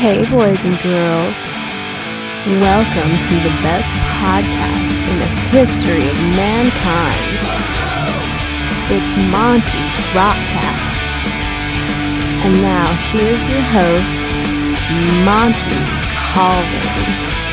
Hey, boys and girls. Welcome to the best podcast in the history of mankind. It's Monty's Rockcast. And now, here's your host, Monty Colvin.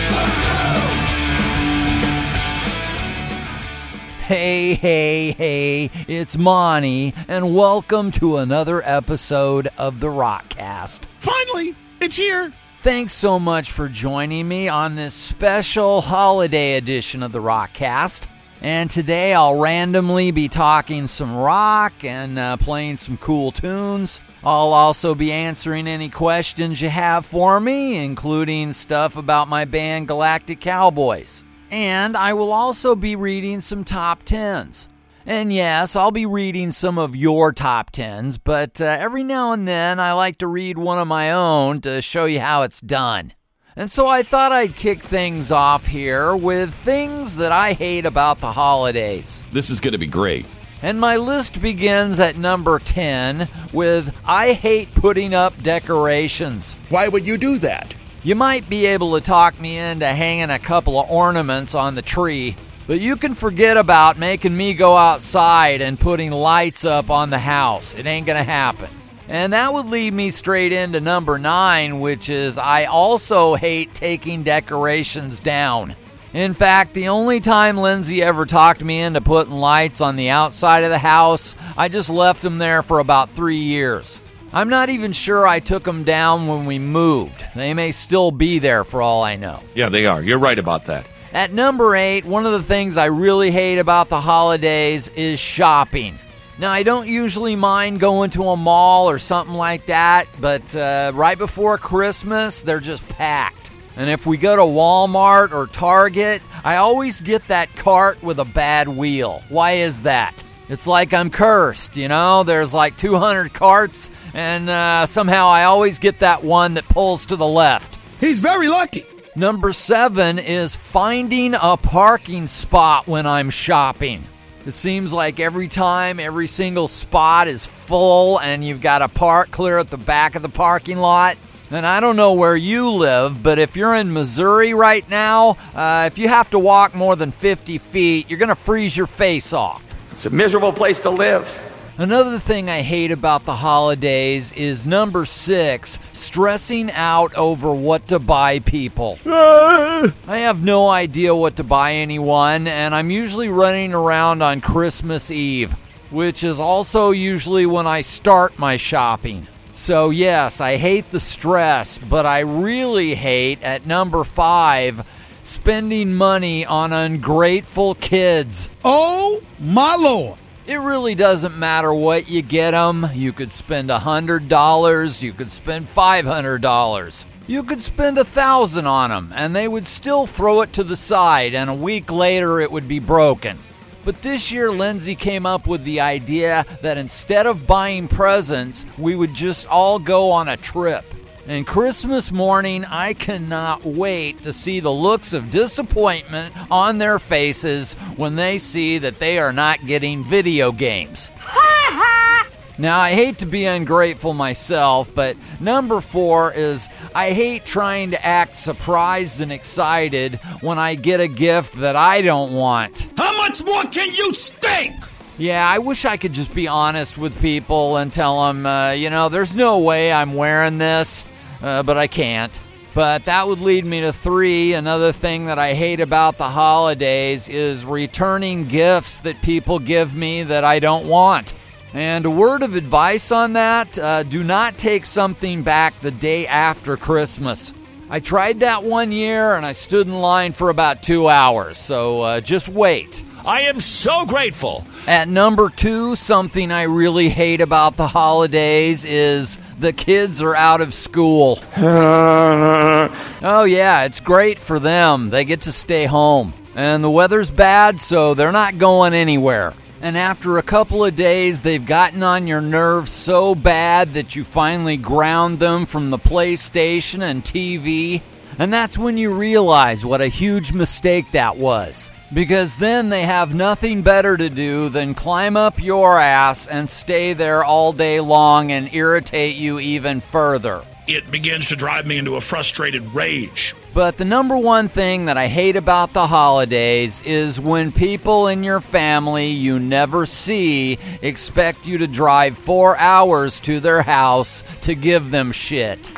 Hey, hey, hey, it's Monty, and welcome to another episode of the Rockcast. Finally, it's here. Thanks so much for joining me on this special holiday edition of the Rockcast. And today I'll randomly be talking some rock and uh, playing some cool tunes. I'll also be answering any questions you have for me, including stuff about my band Galactic Cowboys. And I will also be reading some top 10s. And yes, I'll be reading some of your top 10s, but uh, every now and then I like to read one of my own to show you how it's done. And so I thought I'd kick things off here with things that I hate about the holidays. This is going to be great. And my list begins at number 10 with I hate putting up decorations. Why would you do that? You might be able to talk me into hanging a couple of ornaments on the tree, but you can forget about making me go outside and putting lights up on the house. It ain't gonna happen. And that would lead me straight into number nine, which is I also hate taking decorations down. In fact, the only time Lindsay ever talked me into putting lights on the outside of the house, I just left them there for about three years. I'm not even sure I took them down when we moved. They may still be there for all I know. Yeah, they are. You're right about that. At number eight, one of the things I really hate about the holidays is shopping. Now, I don't usually mind going to a mall or something like that, but uh, right before Christmas, they're just packed. And if we go to Walmart or Target, I always get that cart with a bad wheel. Why is that? It's like I'm cursed, you know? There's like 200 carts, and uh, somehow I always get that one that pulls to the left. He's very lucky. Number seven is finding a parking spot when I'm shopping. It seems like every time every single spot is full and you've got to park clear at the back of the parking lot. And I don't know where you live, but if you're in Missouri right now, uh, if you have to walk more than 50 feet, you're going to freeze your face off. It's a miserable place to live. Another thing I hate about the holidays is number six, stressing out over what to buy people. Ah! I have no idea what to buy anyone, and I'm usually running around on Christmas Eve, which is also usually when I start my shopping. So, yes, I hate the stress, but I really hate at number five spending money on ungrateful kids. Oh, my Lord. It really doesn't matter what you get them. You could spend $100, you could spend $500. You could spend a thousand on them and they would still throw it to the side and a week later it would be broken. But this year, Lindsay came up with the idea that instead of buying presents, we would just all go on a trip. And Christmas morning, I cannot wait to see the looks of disappointment on their faces when they see that they are not getting video games. Ha ha! Now, I hate to be ungrateful myself, but number four is I hate trying to act surprised and excited when I get a gift that I don't want. How much more can you stink? Yeah, I wish I could just be honest with people and tell them, uh, you know, there's no way I'm wearing this uh, but I can't. But that would lead me to three. Another thing that I hate about the holidays is returning gifts that people give me that I don't want. And a word of advice on that uh, do not take something back the day after Christmas. I tried that one year and I stood in line for about two hours, so uh, just wait. I am so grateful. At number two, something I really hate about the holidays is the kids are out of school. oh, yeah, it's great for them. They get to stay home. And the weather's bad, so they're not going anywhere. And after a couple of days, they've gotten on your nerves so bad that you finally ground them from the PlayStation and TV. And that's when you realize what a huge mistake that was. Because then they have nothing better to do than climb up your ass and stay there all day long and irritate you even further. It begins to drive me into a frustrated rage. But the number one thing that I hate about the holidays is when people in your family you never see expect you to drive four hours to their house to give them shit.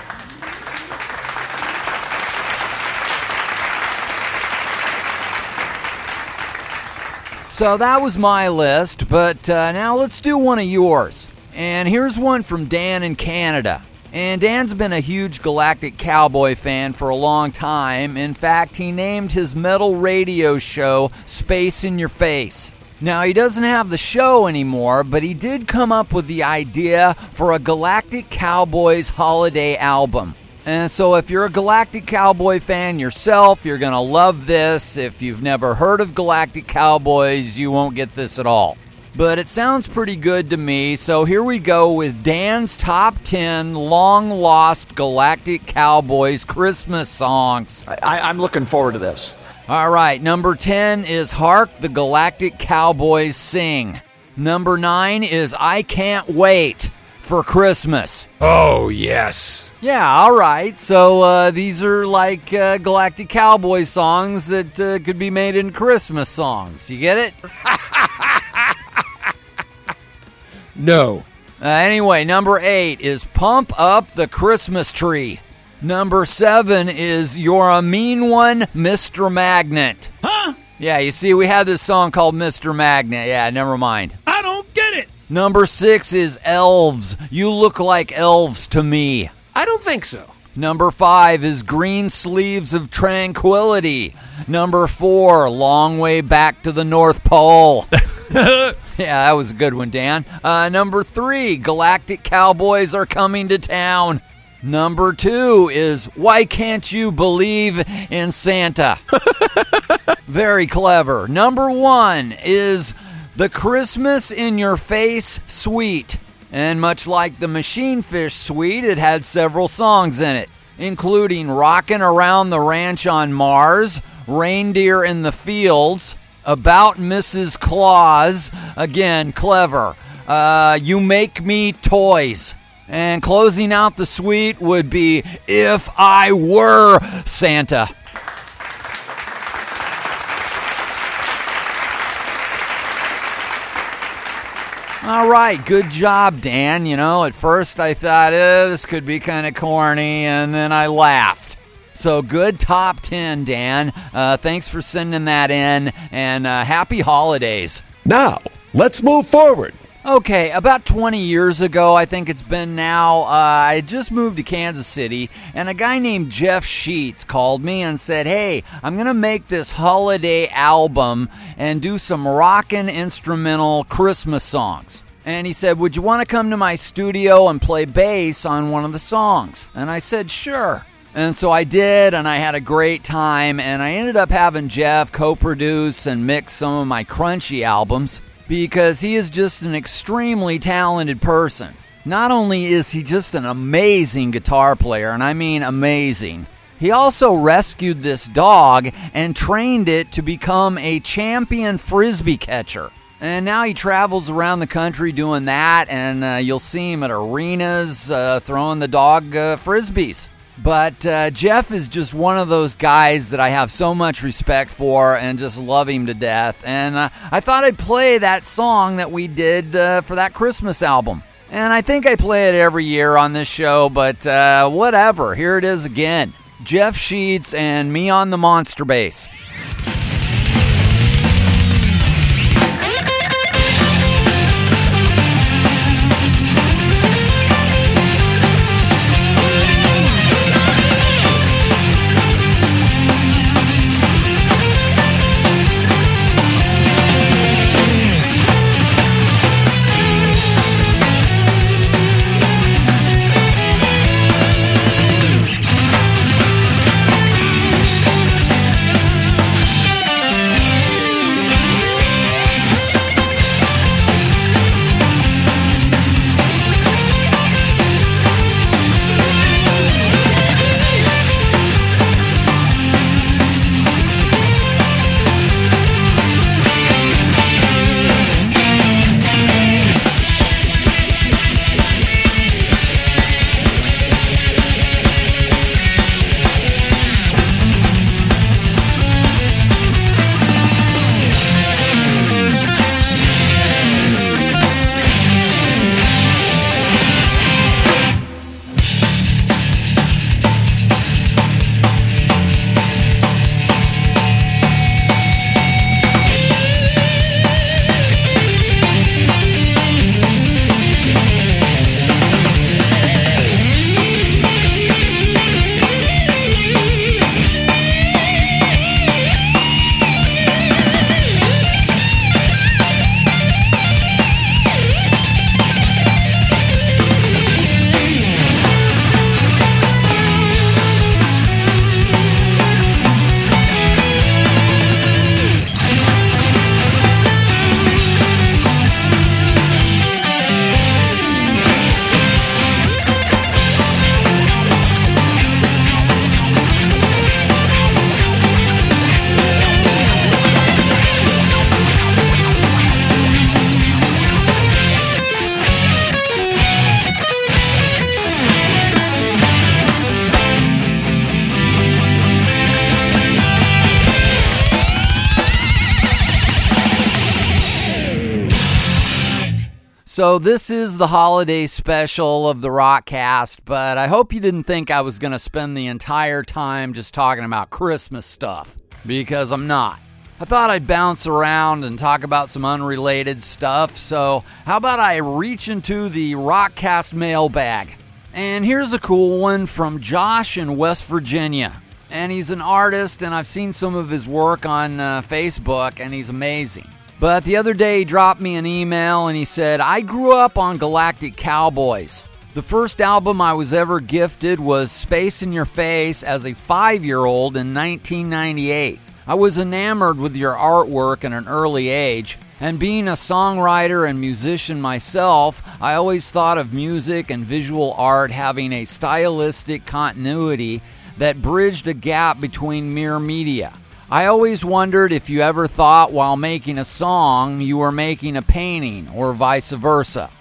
So that was my list, but uh, now let's do one of yours. And here's one from Dan in Canada. And Dan's been a huge Galactic Cowboy fan for a long time. In fact, he named his metal radio show Space in Your Face. Now, he doesn't have the show anymore, but he did come up with the idea for a Galactic Cowboys holiday album. And so, if you're a Galactic Cowboy fan yourself, you're going to love this. If you've never heard of Galactic Cowboys, you won't get this at all. But it sounds pretty good to me, so here we go with Dan's top 10 long lost Galactic Cowboys Christmas songs. I, I'm looking forward to this. All right, number 10 is Hark the Galactic Cowboys Sing. Number 9 is I Can't Wait for Christmas. Oh, yes. Yeah, all right. So uh, these are like uh, Galactic Cowboy songs that uh, could be made in Christmas songs. You get it? No. Uh, anyway, number eight is Pump Up the Christmas Tree. Number seven is You're a Mean One, Mr. Magnet. Huh? Yeah, you see, we had this song called Mr. Magnet. Yeah, never mind. I don't get it. Number six is Elves. You look like elves to me. I don't think so. Number five is Green Sleeves of Tranquility. Number four, Long Way Back to the North Pole. yeah, that was a good one, Dan. Uh, number three, Galactic Cowboys are coming to town. Number two is Why Can't You Believe in Santa? Very clever. Number one is The Christmas in Your Face Suite. And much like the Machine Fish Suite, it had several songs in it, including Rockin' Around the Ranch on Mars, Reindeer in the Fields, About Mrs. Claus, again, clever, uh, You Make Me Toys. And closing out the suite would be If I Were Santa. All right, good job, Dan. You know, at first I thought, eh, this could be kind of corny, and then I laughed. So good top 10, Dan. Uh, thanks for sending that in, and uh, happy holidays. Now, let's move forward. Okay, about 20 years ago, I think it's been now, uh, I just moved to Kansas City, and a guy named Jeff Sheets called me and said, Hey, I'm going to make this holiday album and do some rockin' instrumental Christmas songs. And he said, Would you want to come to my studio and play bass on one of the songs? And I said, Sure. And so I did, and I had a great time, and I ended up having Jeff co produce and mix some of my crunchy albums because he is just an extremely talented person. Not only is he just an amazing guitar player, and I mean amazing, he also rescued this dog and trained it to become a champion frisbee catcher. And now he travels around the country doing that, and uh, you'll see him at arenas uh, throwing the dog uh, frisbees. But uh, Jeff is just one of those guys that I have so much respect for and just love him to death. And uh, I thought I'd play that song that we did uh, for that Christmas album. And I think I play it every year on this show, but uh, whatever. Here it is again Jeff Sheets and me on the monster bass. So, this is the holiday special of the Rockcast, but I hope you didn't think I was going to spend the entire time just talking about Christmas stuff, because I'm not. I thought I'd bounce around and talk about some unrelated stuff, so how about I reach into the Rockcast mailbag? And here's a cool one from Josh in West Virginia. And he's an artist, and I've seen some of his work on uh, Facebook, and he's amazing. But the other day, he dropped me an email and he said, I grew up on Galactic Cowboys. The first album I was ever gifted was Space in Your Face as a five year old in 1998. I was enamored with your artwork at an early age, and being a songwriter and musician myself, I always thought of music and visual art having a stylistic continuity that bridged a gap between mere media. I always wondered if you ever thought while making a song you were making a painting or vice versa.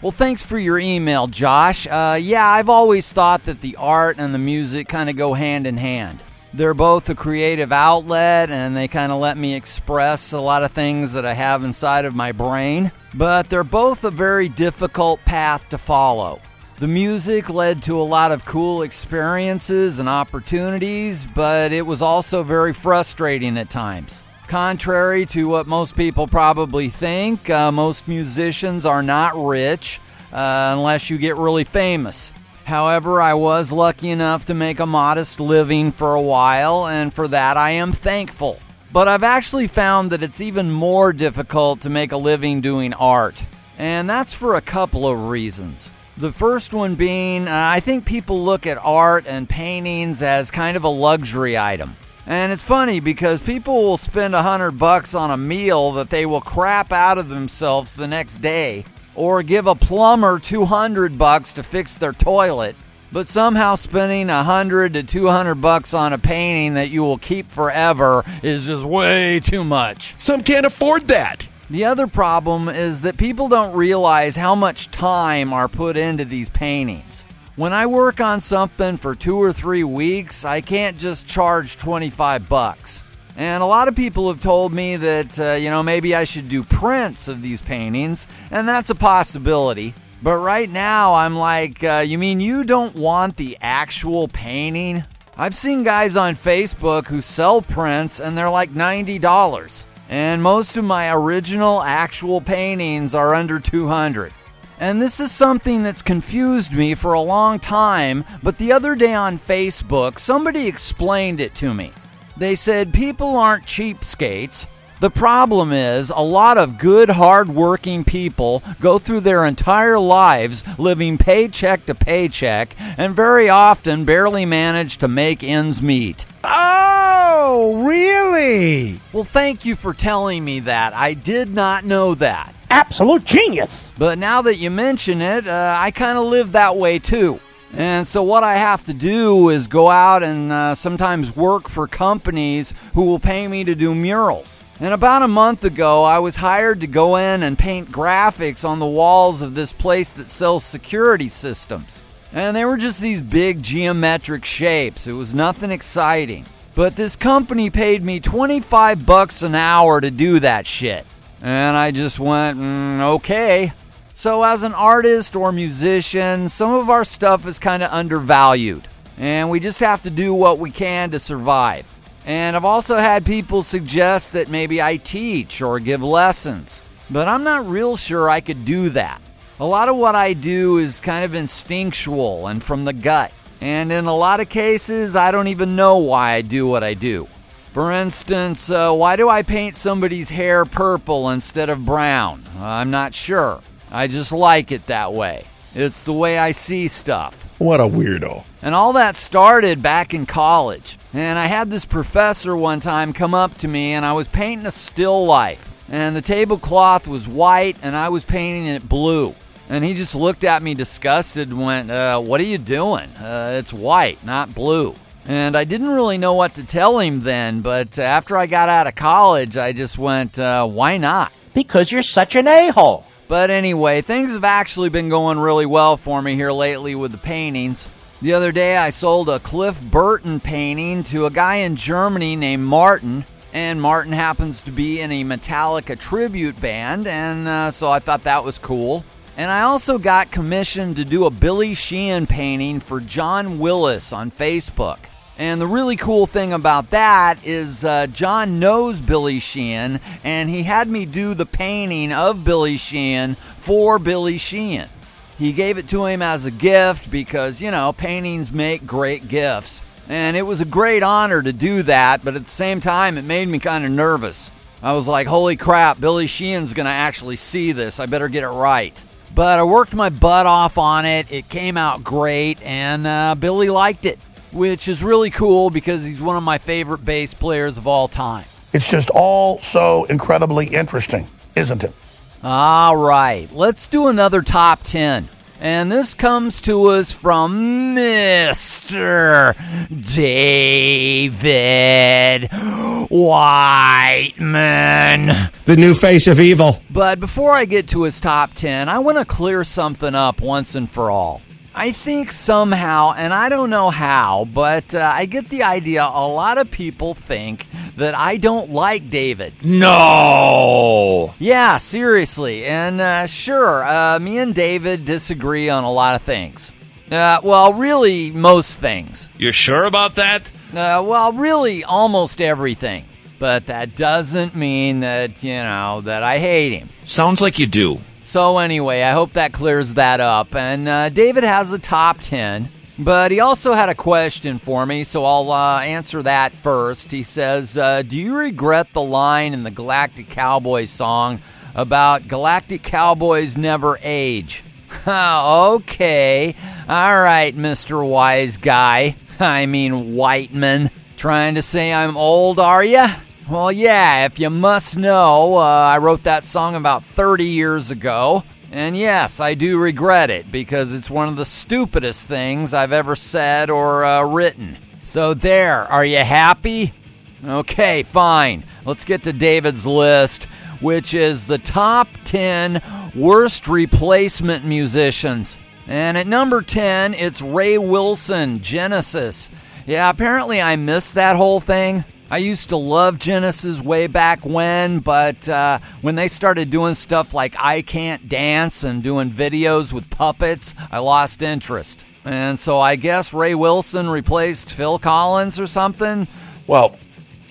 Well, thanks for your email, Josh. Uh, yeah, I've always thought that the art and the music kind of go hand in hand. They're both a creative outlet and they kind of let me express a lot of things that I have inside of my brain, but they're both a very difficult path to follow. The music led to a lot of cool experiences and opportunities, but it was also very frustrating at times. Contrary to what most people probably think, uh, most musicians are not rich uh, unless you get really famous. However, I was lucky enough to make a modest living for a while, and for that I am thankful. But I've actually found that it's even more difficult to make a living doing art, and that's for a couple of reasons. The first one being, uh, I think people look at art and paintings as kind of a luxury item. And it's funny because people will spend a hundred bucks on a meal that they will crap out of themselves the next day or give a plumber 200 bucks to fix their toilet, but somehow spending a 100 to 200 bucks on a painting that you will keep forever is just way too much. Some can't afford that. The other problem is that people don't realize how much time are put into these paintings. When I work on something for 2 or 3 weeks, I can't just charge 25 bucks. And a lot of people have told me that, uh, you know, maybe I should do prints of these paintings, and that's a possibility. But right now, I'm like, uh, you mean you don't want the actual painting? I've seen guys on Facebook who sell prints, and they're like $90. And most of my original actual paintings are under 200. And this is something that's confused me for a long time, but the other day on Facebook, somebody explained it to me. They said people aren't cheapskates. The problem is, a lot of good, hard-working people go through their entire lives living paycheck to paycheck and very often barely manage to make ends meet. Oh, really? Well, thank you for telling me that. I did not know that. Absolute genius. But now that you mention it, uh, I kind of live that way too. And so, what I have to do is go out and uh, sometimes work for companies who will pay me to do murals. And about a month ago, I was hired to go in and paint graphics on the walls of this place that sells security systems. And they were just these big geometric shapes. It was nothing exciting. But this company paid me 25 bucks an hour to do that shit. And I just went, mm, okay. So, as an artist or musician, some of our stuff is kind of undervalued, and we just have to do what we can to survive. And I've also had people suggest that maybe I teach or give lessons, but I'm not real sure I could do that. A lot of what I do is kind of instinctual and from the gut, and in a lot of cases, I don't even know why I do what I do. For instance, uh, why do I paint somebody's hair purple instead of brown? I'm not sure. I just like it that way. It's the way I see stuff. What a weirdo. And all that started back in college. And I had this professor one time come up to me, and I was painting a still life. And the tablecloth was white, and I was painting it blue. And he just looked at me disgusted and went, uh, What are you doing? Uh, it's white, not blue. And I didn't really know what to tell him then, but after I got out of college, I just went, uh, Why not? Because you're such an a hole. But anyway, things have actually been going really well for me here lately with the paintings. The other day, I sold a Cliff Burton painting to a guy in Germany named Martin, And Martin happens to be in a Metallica tribute band, and uh, so I thought that was cool. And I also got commissioned to do a Billy Sheehan painting for John Willis on Facebook. And the really cool thing about that is uh, John knows Billy Sheehan, and he had me do the painting of Billy Sheehan for Billy Sheehan. He gave it to him as a gift because, you know, paintings make great gifts. And it was a great honor to do that, but at the same time, it made me kind of nervous. I was like, holy crap, Billy Sheehan's gonna actually see this. I better get it right. But I worked my butt off on it. It came out great, and uh, Billy liked it, which is really cool because he's one of my favorite bass players of all time. It's just all so incredibly interesting, isn't it? All right, let's do another top 10. And this comes to us from Mr. David Whiteman. The new face of evil. But before I get to his top 10, I want to clear something up once and for all. I think somehow, and I don't know how, but uh, I get the idea a lot of people think that I don't like David. No. Yeah, seriously. And uh, sure, uh, me and David disagree on a lot of things. Uh, well, really, most things. You're sure about that? Uh, well, really, almost everything. But that doesn't mean that, you know, that I hate him. Sounds like you do. So, anyway, I hope that clears that up. And uh, David has a top 10, but he also had a question for me, so I'll uh, answer that first. He says, uh, Do you regret the line in the Galactic Cowboys song about Galactic Cowboys never age? okay. All right, Mr. Wise Guy. I mean, Whiteman. Trying to say I'm old, are you? Well, yeah, if you must know, uh, I wrote that song about 30 years ago. And yes, I do regret it because it's one of the stupidest things I've ever said or uh, written. So, there, are you happy? Okay, fine. Let's get to David's list, which is the top 10 worst replacement musicians. And at number 10, it's Ray Wilson, Genesis. Yeah, apparently I missed that whole thing. I used to love Genesis way back when, but uh, when they started doing stuff like I Can't Dance and doing videos with puppets, I lost interest. And so I guess Ray Wilson replaced Phil Collins or something. Well,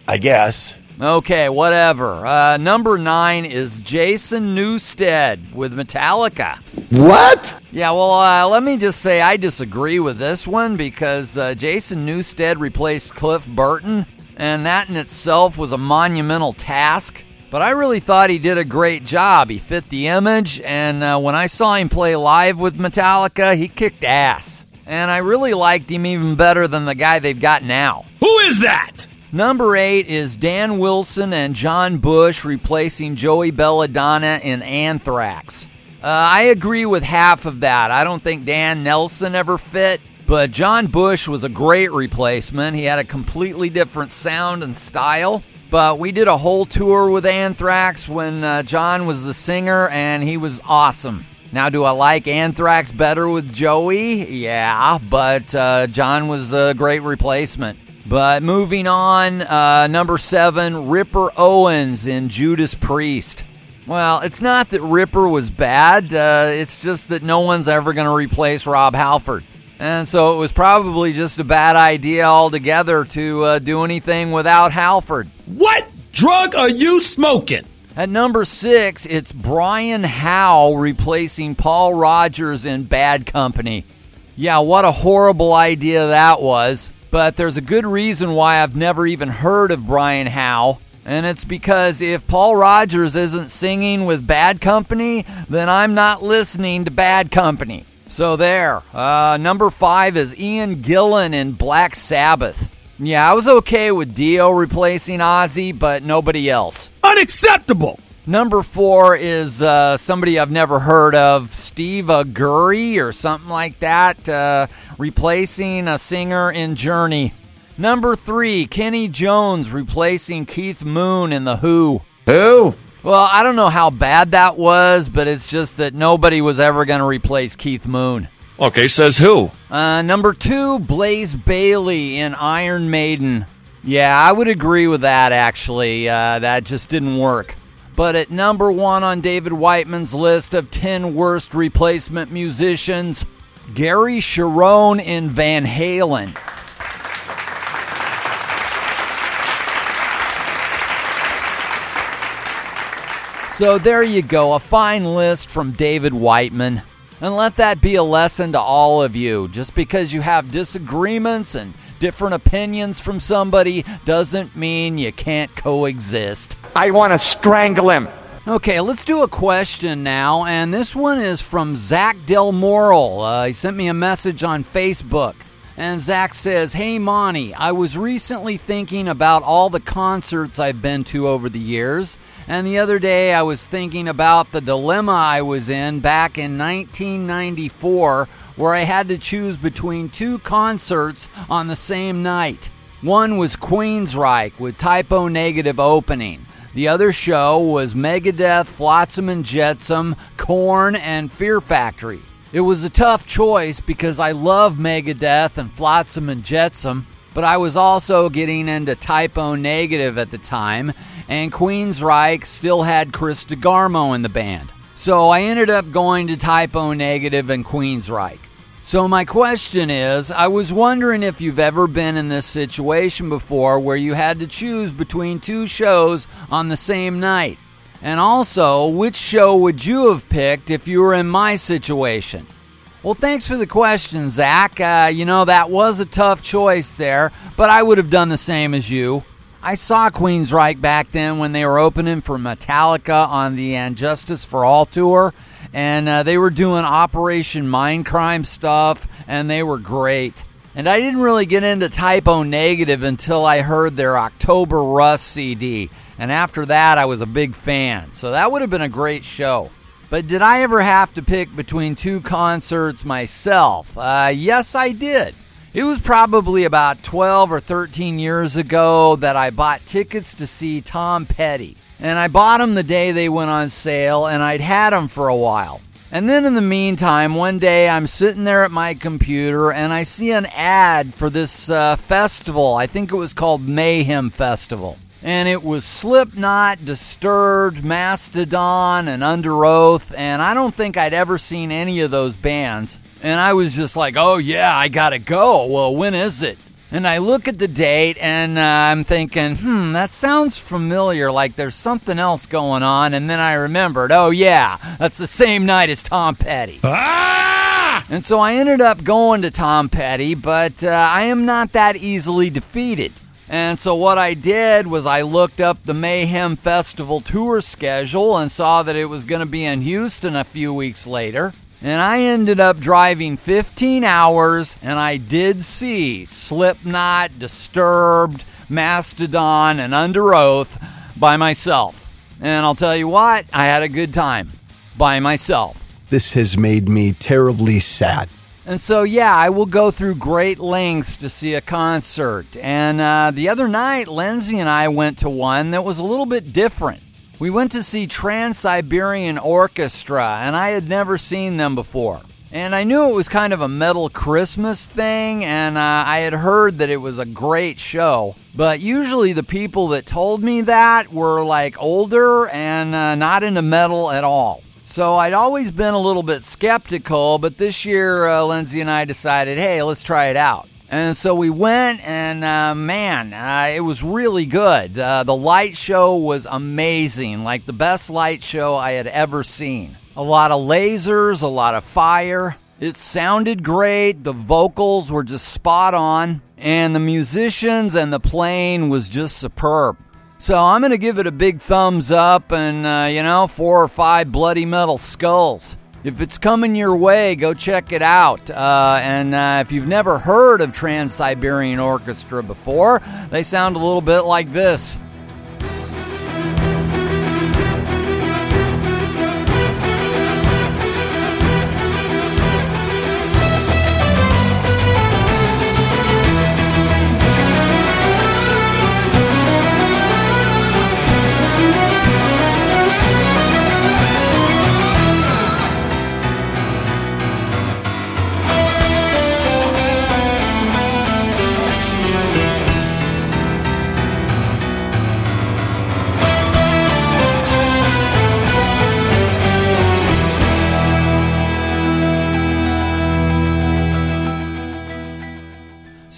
I guess. Okay, whatever. Uh, number nine is Jason Newsted with Metallica. What? Yeah, well, uh, let me just say I disagree with this one because uh, Jason Newsted replaced Cliff Burton, and that in itself was a monumental task. But I really thought he did a great job. He fit the image, and uh, when I saw him play live with Metallica, he kicked ass. And I really liked him even better than the guy they've got now. Who is that? Number eight is Dan Wilson and John Bush replacing Joey Belladonna in Anthrax. Uh, I agree with half of that. I don't think Dan Nelson ever fit, but John Bush was a great replacement. He had a completely different sound and style. But we did a whole tour with Anthrax when uh, John was the singer, and he was awesome. Now, do I like Anthrax better with Joey? Yeah, but uh, John was a great replacement. But moving on, uh, number seven, Ripper Owens in Judas Priest. Well, it's not that Ripper was bad, uh, it's just that no one's ever going to replace Rob Halford. And so it was probably just a bad idea altogether to uh, do anything without Halford. What drug are you smoking? At number six, it's Brian Howe replacing Paul Rodgers in Bad Company. Yeah, what a horrible idea that was. But there's a good reason why I've never even heard of Brian Howe. And it's because if Paul Rodgers isn't singing with Bad Company, then I'm not listening to Bad Company. So there. Uh, number five is Ian Gillan in Black Sabbath. Yeah, I was okay with Dio replacing Ozzy, but nobody else. Unacceptable. Number four is uh, somebody I've never heard of, Steve Augeri or something like that, uh, replacing a singer in Journey. Number three, Kenny Jones replacing Keith Moon in The Who. Who? Well, I don't know how bad that was, but it's just that nobody was ever going to replace Keith Moon. Okay, says who? Uh, number two, Blaze Bayley in Iron Maiden. Yeah, I would agree with that, actually. Uh, that just didn't work. But at number one on David Whiteman's list of 10 worst replacement musicians, Gary Cherone in Van Halen. So there you go, a fine list from David Whiteman. And let that be a lesson to all of you. Just because you have disagreements and different opinions from somebody doesn't mean you can't coexist. I want to strangle him. Okay, let's do a question now, and this one is from Zach Del Moral. Uh, he sent me a message on Facebook. And Zach says, Hey Monty, I was recently thinking about all the concerts I've been to over the years, and the other day I was thinking about the dilemma I was in back in 1994 where I had to choose between two concerts on the same night. One was Queensryche with Type O Negative opening. The other show was Megadeth, Flotsam and Jetsam, Korn, and Fear Factory. It was a tough choice because I love Megadeth and Flotsam and Jetsam, but I was also getting into Type O Negative at the time, and Queensryche still had Chris DeGarmo in the band. So I ended up going to Type O Negative and Queensryche. So, my question is I was wondering if you've ever been in this situation before where you had to choose between two shows on the same night. And also, which show would you have picked if you were in my situation? Well, thanks for the question, Zach. Uh, you know, that was a tough choice there, but I would have done the same as you. I saw Queensryche back then when they were opening for Metallica on the And Justice for All tour, and uh, they were doing Operation Mindcrime stuff, and they were great. And I didn't really get into Type O Negative until I heard their October Rust CD, and after that, I was a big fan. So that would have been a great show. But did I ever have to pick between two concerts myself? Uh, yes, I did. It was probably about 12 or 13 years ago that I bought tickets to see Tom Petty. And I bought them the day they went on sale, and I'd had them for a while. And then in the meantime, one day I'm sitting there at my computer and I see an ad for this uh, festival. I think it was called Mayhem Festival. And it was Slipknot, Disturbed, Mastodon, and Underoath. And I don't think I'd ever seen any of those bands. And I was just like, oh yeah, I gotta go. Well, when is it? And I look at the date and uh, I'm thinking, hmm, that sounds familiar, like there's something else going on. And then I remembered, oh, yeah, that's the same night as Tom Petty. Ah! And so I ended up going to Tom Petty, but uh, I am not that easily defeated. And so what I did was I looked up the Mayhem Festival tour schedule and saw that it was going to be in Houston a few weeks later. And I ended up driving 15 hours, and I did see Slipknot, Disturbed, Mastodon, and Underoath by myself. And I'll tell you what, I had a good time by myself. This has made me terribly sad. And so, yeah, I will go through great lengths to see a concert. And uh, the other night, Lindsay and I went to one that was a little bit different. We went to see Trans Siberian Orchestra, and I had never seen them before. And I knew it was kind of a metal Christmas thing, and uh, I had heard that it was a great show. But usually the people that told me that were like older and uh, not into metal at all. So I'd always been a little bit skeptical, but this year uh, Lindsay and I decided, hey, let's try it out. And so we went, and uh, man, uh, it was really good. Uh, the light show was amazing, like the best light show I had ever seen. A lot of lasers, a lot of fire. It sounded great. The vocals were just spot on, and the musicians and the playing was just superb. So I'm going to give it a big thumbs up and, uh, you know, four or five bloody metal skulls. If it's coming your way, go check it out. Uh, and uh, if you've never heard of Trans Siberian Orchestra before, they sound a little bit like this.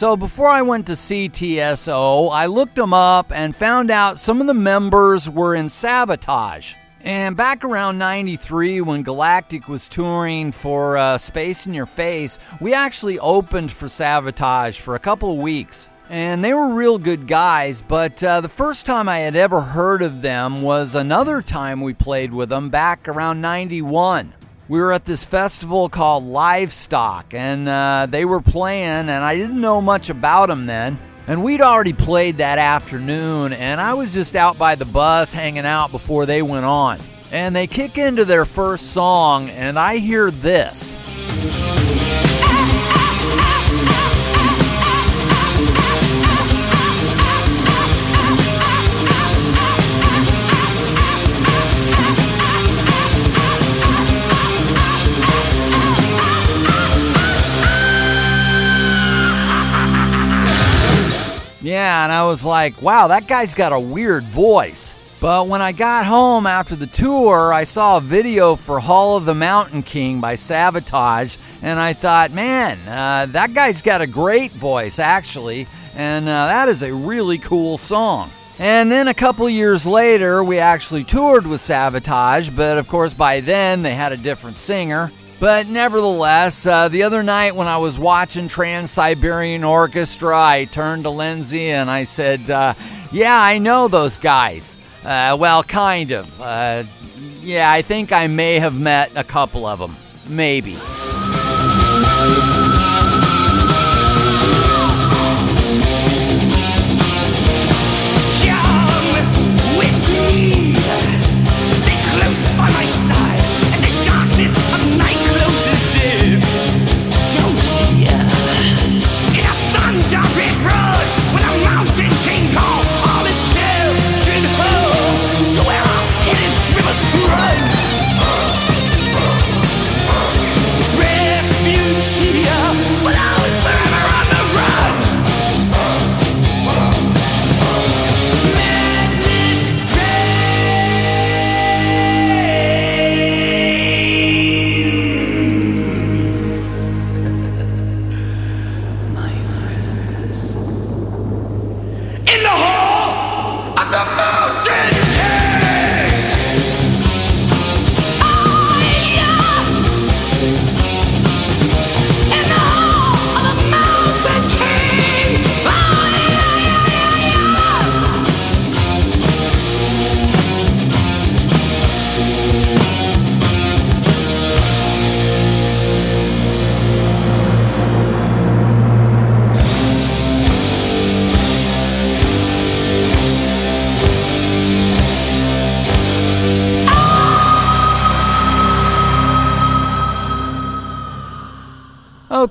So before I went to see TSO, I looked them up and found out some of the members were in Savatage. And back around 93, when Galactic was touring for uh, Space in Your Face, we actually opened for Savatage for a couple of weeks. And they were real good guys, but uh, the first time I had ever heard of them was another time we played with them back around 91 we were at this festival called Livestock, and uh, they were playing, and I didn't know much about them then. And we'd already played that afternoon, and I was just out by the bus hanging out before they went on. And they kick into their first song, and I hear this. Yeah, and I was like, wow, that guy's got a weird voice. But when I got home after the tour, I saw a video for Hall of the Mountain King by Savatage, and I thought, man, uh, that guy's got a great voice, actually, and uh, that is a really cool song. And then a couple years later, we actually toured with Savatage, but of course, by then they had a different singer. But nevertheless, uh, the other night when I was watching Trans Siberian Orchestra, I turned to Lindsay and I said, uh, Yeah, I know those guys. Uh, well, kind of. Uh, yeah, I think I may have met a couple of them. Maybe.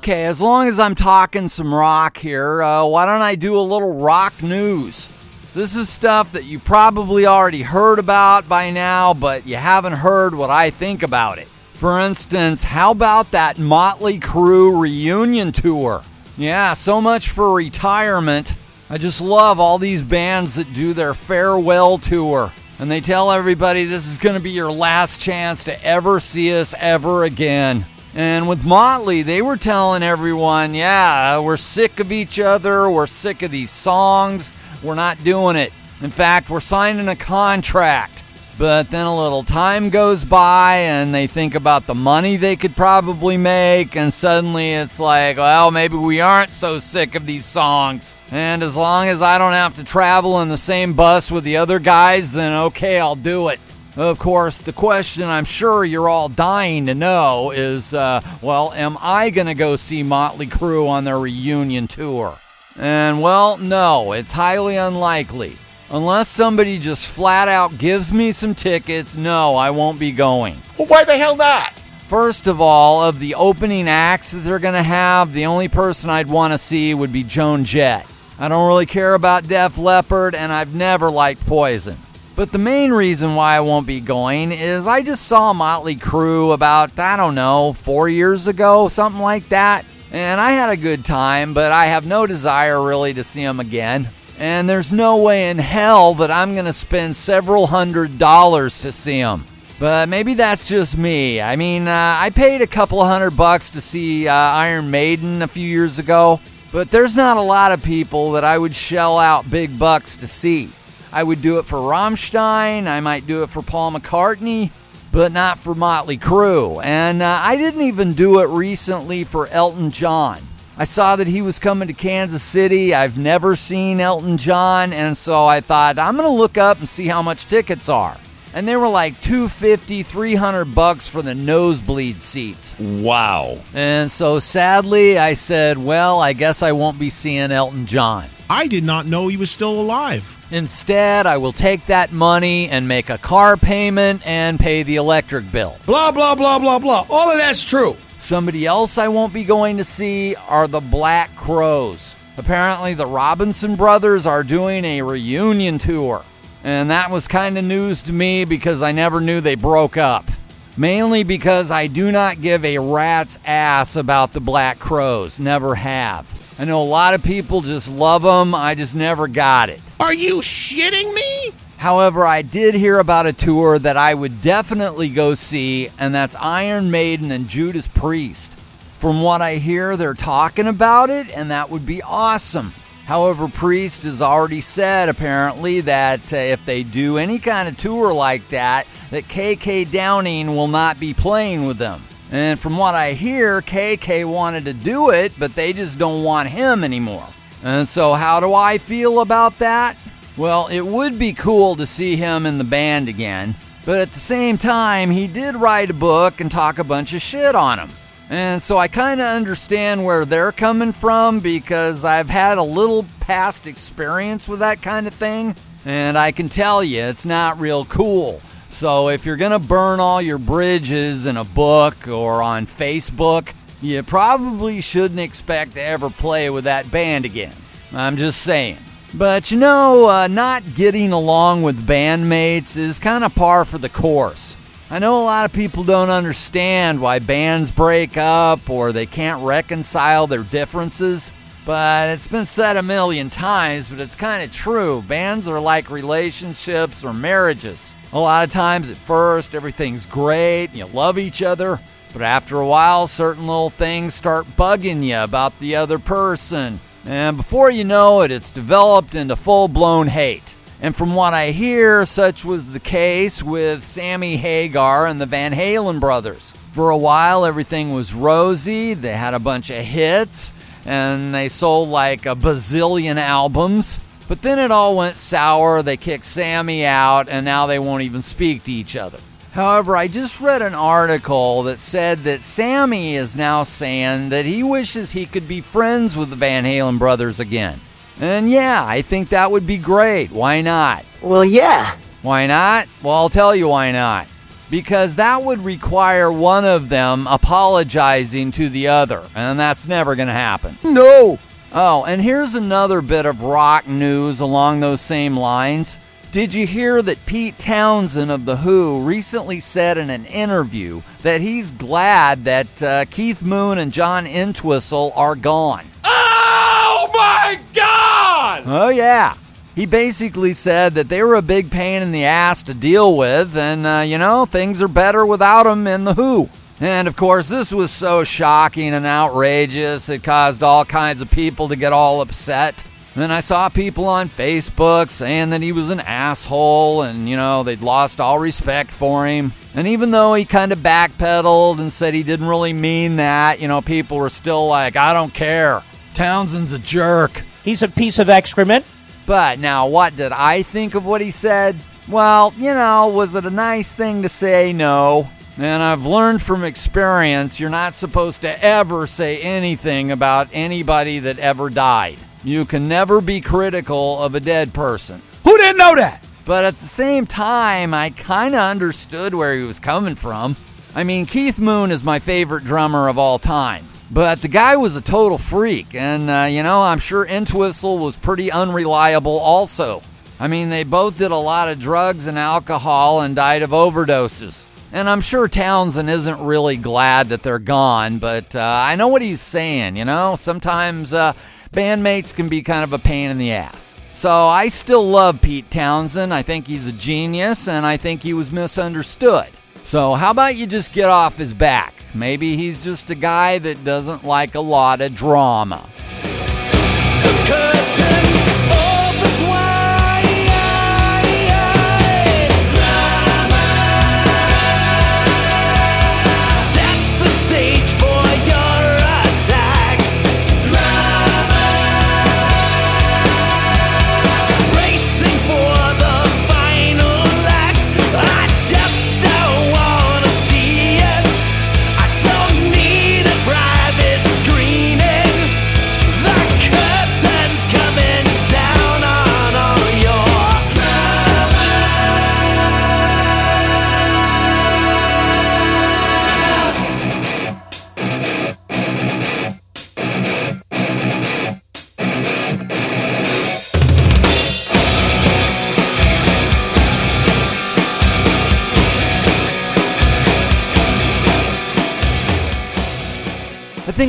Okay, as long as I'm talking some rock here, uh, why don't I do a little rock news? This is stuff that you probably already heard about by now, but you haven't heard what I think about it. For instance, how about that Motley Crue reunion tour? Yeah, so much for retirement. I just love all these bands that do their farewell tour. And they tell everybody this is going to be your last chance to ever see us ever again. And with Motley, they were telling everyone, yeah, we're sick of each other. We're sick of these songs. We're not doing it. In fact, we're signing a contract. But then a little time goes by and they think about the money they could probably make, and suddenly it's like, well, maybe we aren't so sick of these songs. And as long as I don't have to travel in the same bus with the other guys, then okay, I'll do it. Of course, the question I'm sure you're all dying to know is uh, well, am I going to go see Motley Crue on their reunion tour? And well, no, it's highly unlikely. Unless somebody just flat out gives me some tickets, no, I won't be going. Well, why the hell not? First of all, of the opening acts that they're going to have, the only person I'd want to see would be Joan Jett. I don't really care about Def Leppard, and I've never liked Poison. But the main reason why I won't be going is I just saw Motley Crue about, I don't know, four years ago, something like that. And I had a good time, but I have no desire really to see them again. And there's no way in hell that I'm going to spend several hundred dollars to see them. But maybe that's just me. I mean, uh, I paid a couple hundred bucks to see uh, Iron Maiden a few years ago. But there's not a lot of people that I would shell out big bucks to see. I would do it for Rammstein, I might do it for Paul McCartney, but not for Motley Crue. And uh, I didn't even do it recently for Elton John. I saw that he was coming to Kansas City. I've never seen Elton John, and so I thought I'm going to look up and see how much tickets are. And they were like 250, 300 bucks for the nosebleed seats. Wow. And so sadly, I said, well, I guess I won't be seeing Elton John. I did not know he was still alive. Instead, I will take that money and make a car payment and pay the electric bill. Blah, blah, blah, blah, blah. All of that's true. Somebody else I won't be going to see are the Black Crowes. Apparently, the Robinson brothers are doing a reunion tour. And that was kind of news to me because I never knew they broke up. Mainly because I do not give a rat's ass about the Black Crowes. Never have. I know a lot of people just love them. I just never got it. Are you shitting me? However, I did hear about a tour that I would definitely go see, and that's Iron Maiden and Judas Priest. From what I hear, they're talking about it, and that would be awesome. However, Priest has already said apparently that uh, if they do any kind of tour like that, that KK Downing will not be playing with them. And from what I hear, KK wanted to do it, but they just don't want him anymore. And so, how do I feel about that? Well, it would be cool to see him in the band again, but at the same time, he did write a book and talk a bunch of shit on him. And so I kind of understand where they're coming from because I've had a little past experience with that kind of thing, and I can tell you it's not real cool. So if you're going to burn all your bridges in a book or on Facebook, you probably shouldn't expect to ever play with that band again. I'm just saying. But you know, uh, not getting along with bandmates is kind of par for the course. I know a lot of people don't understand why bands break up or they can't reconcile their differences, but it's been said a million times, but it's kind of true. Bands are like relationships or marriages. A lot of times at first, everything's great, you love each other, but after a while, certain little things start bugging you about the other person. And before you know it, it's developed into full blown hate. And from what I hear, such was the case with Sammy Hagar and the Van Halen brothers. For a while, everything was rosy, they had a bunch of hits, and they sold like a bazillion albums. But then it all went sour, they kicked Sammy out, and now they won't even speak to each other. However, I just read an article that said that Sammy is now saying that he wishes he could be friends with the Van Halen brothers again. And yeah, I think that would be great. Why not? Well, yeah. Why not? Well, I'll tell you why not. Because that would require one of them apologizing to the other, and that's never going to happen. No. Oh, and here's another bit of rock news along those same lines. Did you hear that Pete Townshend of The Who recently said in an interview that he's glad that uh, Keith Moon and John Entwistle are gone? Oh my God! Oh, yeah. He basically said that they were a big pain in the ass to deal with, and, uh, you know, things are better without them in The Who. And of course, this was so shocking and outrageous, it caused all kinds of people to get all upset. And I saw people on Facebook saying that he was an asshole and, you know, they'd lost all respect for him. And even though he kind of backpedaled and said he didn't really mean that, you know, people were still like, I don't care. Townshend's a jerk. He's a piece of excrement. But now, what did I think of what he said? Well, you know, was it a nice thing to say? No. And I've learned from experience you're not supposed to ever say anything about anybody that ever died. You can never be critical of a dead person. Who didn't know that? But at the same time, I kind of understood where he was coming from. I mean, Keith Moon is my favorite drummer of all time. But the guy was a total freak, and uh, you know, I'm sure Entwistle was pretty unreliable also. I mean, they both did a lot of drugs and alcohol and died of overdoses. And I'm sure Townshend isn't really glad that they're gone, but uh, I know what he's saying, you know? Sometimes uh, bandmates can be kind of a pain in the ass. So I still love Pete Townshend. I think he's a genius, and I think he was misunderstood. So how about you just get off his back? Maybe he's just a guy that doesn't like a lot of drama.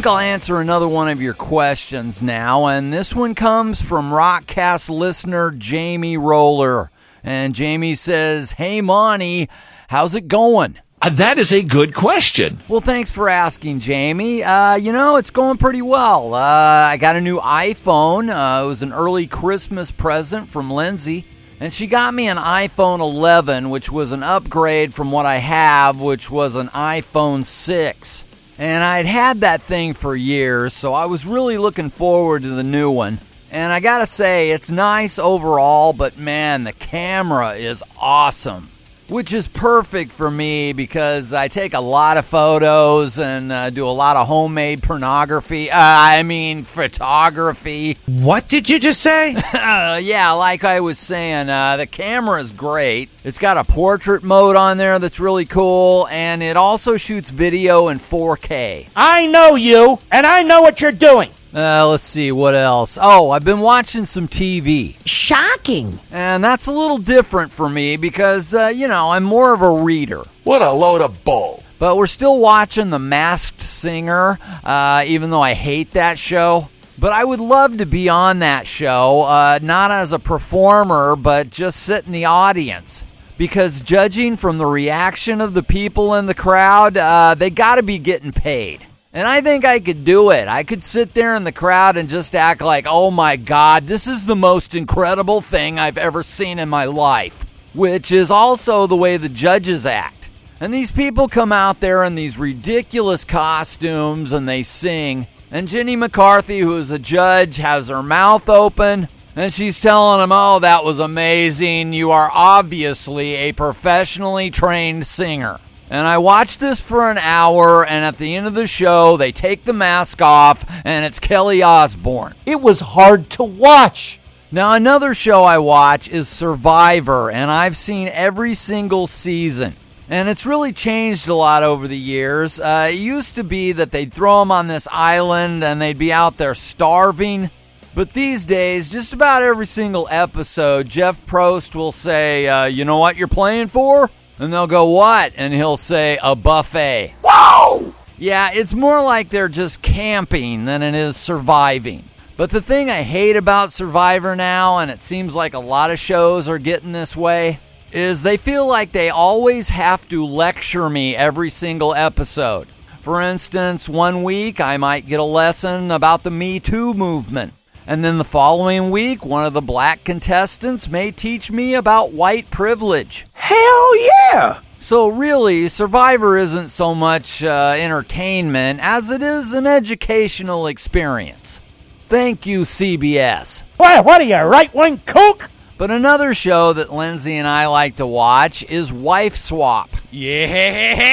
Think I'll answer another one of your questions now, and this one comes from Rockcast listener Jamie Roller. And Jamie says, Hey, Monty, how's it going? Uh, that is a good question. Well, thanks for asking, Jamie. Uh, you know, it's going pretty well. Uh, I got a new iPhone. Uh, it was an early Christmas present from Lindsay. And she got me an iPhone 11, which was an upgrade from what I have, which was an iPhone 6. And I'd had that thing for years, so I was really looking forward to the new one. And I gotta say, it's nice overall, but man, the camera is awesome which is perfect for me because I take a lot of photos and uh, do a lot of homemade pornography. Uh, I mean, photography. What did you just say? uh, yeah, like I was saying, uh, the camera is great. It's got a portrait mode on there that's really cool, and it also shoots video in 4K. I know you, and I know what you're doing. Uh, let's see what else. Oh, I've been watching some TV. Shocking. And that's a little different for me because, uh, you know, I'm more of a reader. What a load of bull. But we're still watching The Masked Singer, uh, even though I hate that show. But I would love to be on that show, uh, not as a performer, but just sit in the audience. Because judging from the reaction of the people in the crowd, uh, they got to be getting paid. And I think I could do it. I could sit there in the crowd and just act like, oh my God, this is the most incredible thing I've ever seen in my life. Which is also the way the judges act. And these people come out there in these ridiculous costumes and they sing. And Jenny McCarthy, who is a judge, has her mouth open and she's telling them, oh, that was amazing. You are obviously a professionally trained singer. And I watched this for an hour, and at the end of the show, they take the mask off, and it's Kelly Osbourne. It was hard to watch. Now, another show I watch is Survivor, and I've seen every single season. And it's really changed a lot over the years. Uh, it used to be that they'd throw them on this island and they'd be out there starving. But these days, just about every single episode, Jeff Probst will say, uh, You know what you're playing for? And they'll go, What? And he'll say, A buffet. Wow! Yeah, it's more like they're just camping than it is surviving. But the thing I hate about Survivor now, and it seems like a lot of shows are getting this way, is they feel like they always have to lecture me every single episode. For instance, one week I might get a lesson about the Me Too movement. And then the following week, one of the black contestants may teach me about white privilege. Hell yeah! So, really, Survivor isn't so much uh, entertainment as it is an educational experience. Thank you, CBS. What, what are you, right wing kook? But another show that Lindsay and I like to watch is Wife Swap. Yeah.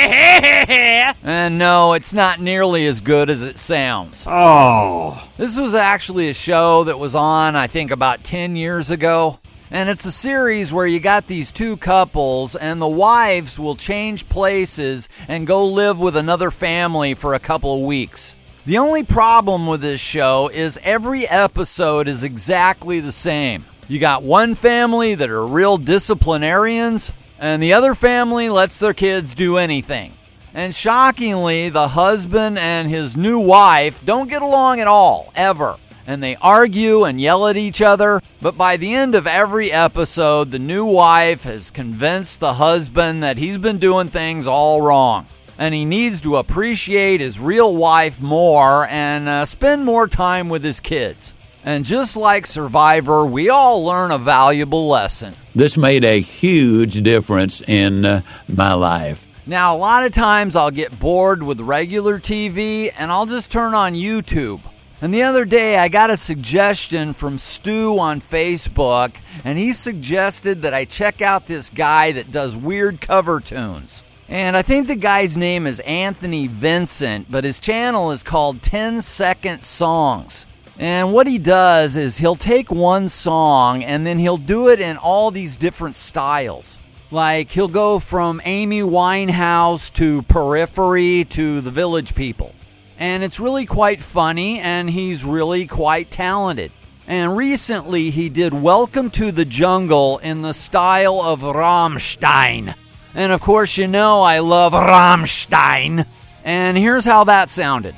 And no, it's not nearly as good as it sounds. Oh. This was actually a show that was on, I think, about 10 years ago. And it's a series where you got these two couples, and the wives will change places and go live with another family for a couple of weeks. The only problem with this show is every episode is exactly the same. You got one family that are real disciplinarians, and the other family lets their kids do anything. And shockingly, the husband and his new wife don't get along at all, ever. And they argue and yell at each other, but by the end of every episode, the new wife has convinced the husband that he's been doing things all wrong. And he needs to appreciate his real wife more and uh, spend more time with his kids. And just like Survivor, we all learn a valuable lesson. This made a huge difference in uh, my life. Now, a lot of times I'll get bored with regular TV and I'll just turn on YouTube. And the other day I got a suggestion from Stu on Facebook, and he suggested that I check out this guy that does weird cover tunes. And I think the guy's name is Anthony Vincent, but his channel is called 10 Second Songs. And what he does is he'll take one song and then he'll do it in all these different styles. Like he'll go from Amy Winehouse to Periphery to The Village People. And it's really quite funny and he's really quite talented. And recently he did Welcome to the Jungle in the style of Rammstein. And of course, you know I love Rammstein. And here's how that sounded.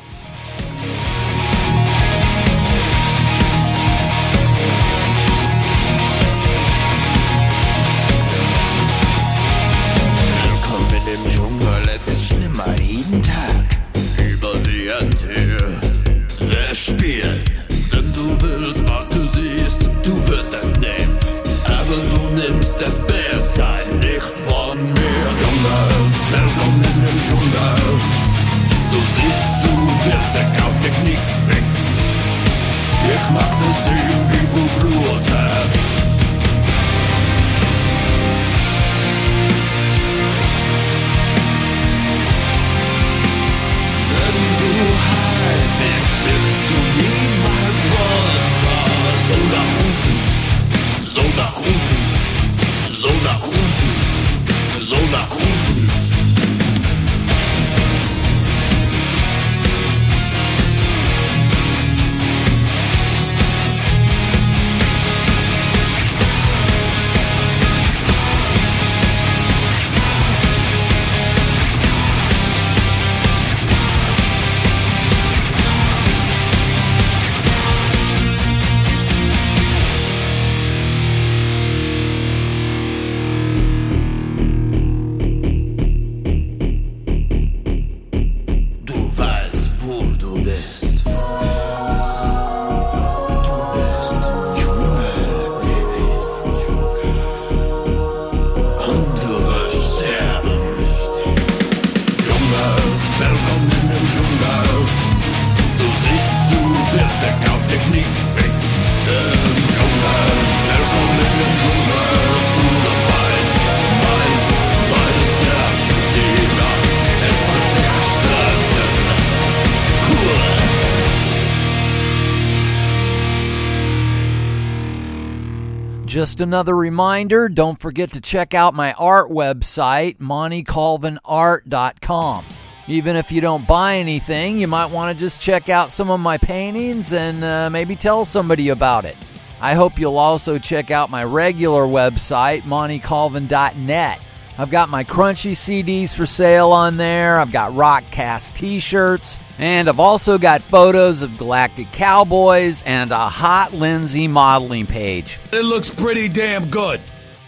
Another reminder don't forget to check out my art website, MontyColvinArt.com. Even if you don't buy anything, you might want to just check out some of my paintings and uh, maybe tell somebody about it. I hope you'll also check out my regular website, MontyColvin.net. I've got my crunchy CDs for sale on there. I've got Rockcast t shirts. And I've also got photos of Galactic Cowboys and a hot Lindsay modeling page. It looks pretty damn good.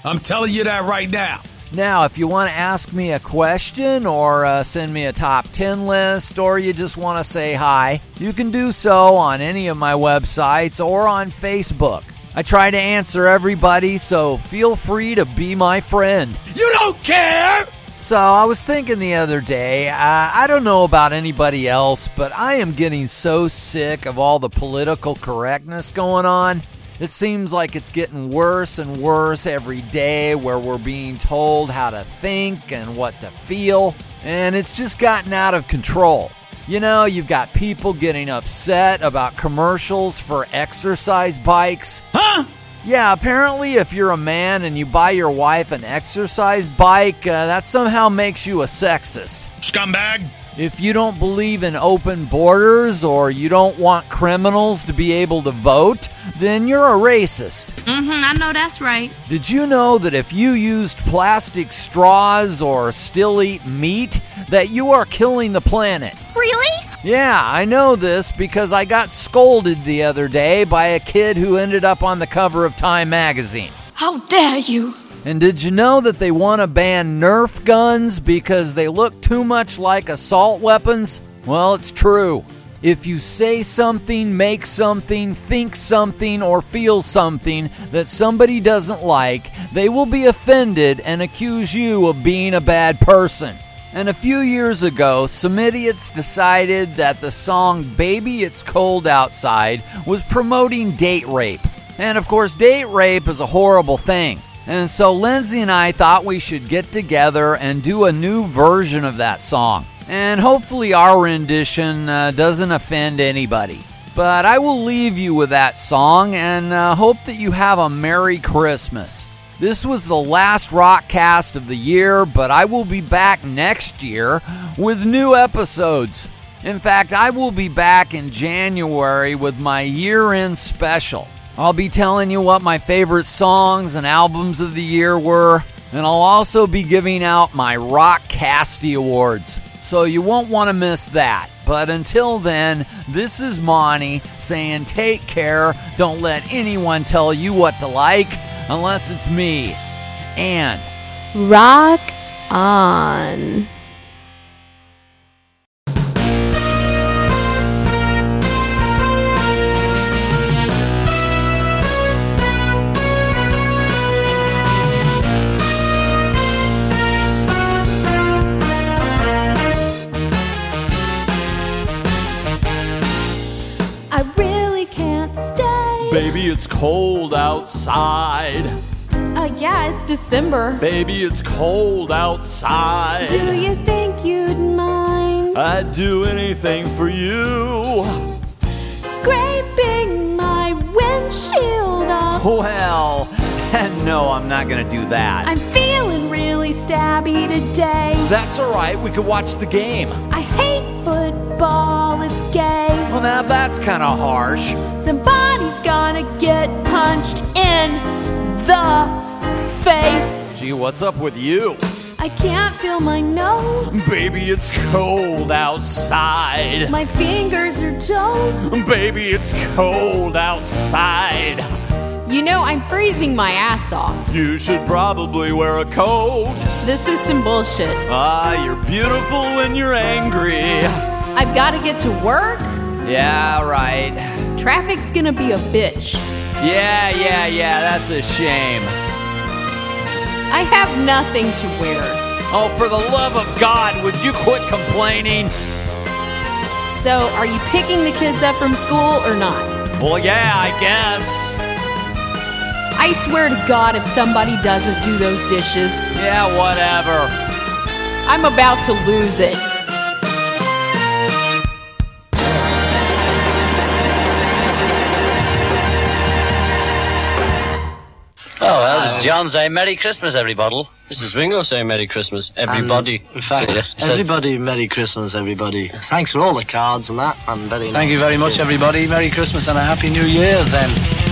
I'm telling you that right now. Now, if you want to ask me a question or uh, send me a top 10 list or you just want to say hi, you can do so on any of my websites or on Facebook. I try to answer everybody, so feel free to be my friend. You don't care! So, I was thinking the other day, uh, I don't know about anybody else, but I am getting so sick of all the political correctness going on. It seems like it's getting worse and worse every day where we're being told how to think and what to feel, and it's just gotten out of control. You know, you've got people getting upset about commercials for exercise bikes. Huh? Yeah, apparently, if you're a man and you buy your wife an exercise bike, uh, that somehow makes you a sexist. Scumbag! If you don't believe in open borders or you don't want criminals to be able to vote, then you're a racist. Mm-hmm, I know that's right. Did you know that if you used plastic straws or still eat meat, that you are killing the planet? Really? Yeah, I know this because I got scolded the other day by a kid who ended up on the cover of Time magazine. How dare you! And did you know that they want to ban Nerf guns because they look too much like assault weapons? Well, it's true. If you say something, make something, think something, or feel something that somebody doesn't like, they will be offended and accuse you of being a bad person. And a few years ago, some idiots decided that the song Baby It's Cold Outside was promoting date rape. And of course, date rape is a horrible thing. And so Lindsay and I thought we should get together and do a new version of that song. And hopefully, our rendition uh, doesn't offend anybody. But I will leave you with that song and uh, hope that you have a Merry Christmas. This was the last rock cast of the year, but I will be back next year with new episodes. In fact, I will be back in January with my year end special. I'll be telling you what my favorite songs and albums of the year were, and I'll also be giving out my Rock Casty Awards. So you won't want to miss that. But until then, this is Monty saying take care. Don't let anyone tell you what to like unless it's me. And rock on. Baby, it's cold outside. Uh, yeah, it's December. Baby, it's cold outside. Do you think you'd mind I'd do anything for you. scraping my windshield off? Well, and no, I'm not gonna do that. I'm feeling really stabby today. That's alright, we could watch the game. I hate football, it's gay. Well, now that's kinda harsh. Somebody's gonna get punched in the face. Gee, what's up with you? I can't feel my nose, Baby, it's cold outside. my fingers are toes. Baby, it's cold outside. You know, I'm freezing my ass off. You should probably wear a coat. This is some bullshit. Ah, you're beautiful when you're angry. I've got to get to work. Yeah, right. Traffic's gonna be a bitch. Yeah, yeah, yeah, that's a shame. I have nothing to wear. Oh, for the love of God, would you quit complaining? So, are you picking the kids up from school or not? Well, yeah, I guess. I swear to God, if somebody doesn't do those dishes, Yeah, whatever. I'm about to lose it. John saying Merry Christmas, everybody. Mrs. is Ringo saying Merry Christmas, everybody. in fact, everybody, Merry Christmas, everybody. Thanks for all the cards and that, and very Thank you very much, everybody. Merry Christmas and a Happy New Year, then.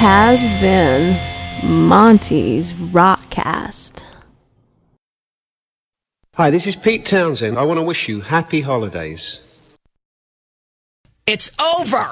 Has been Monty's Rockcast. Hi, this is Pete Townshend. I want to wish you happy holidays. It's over.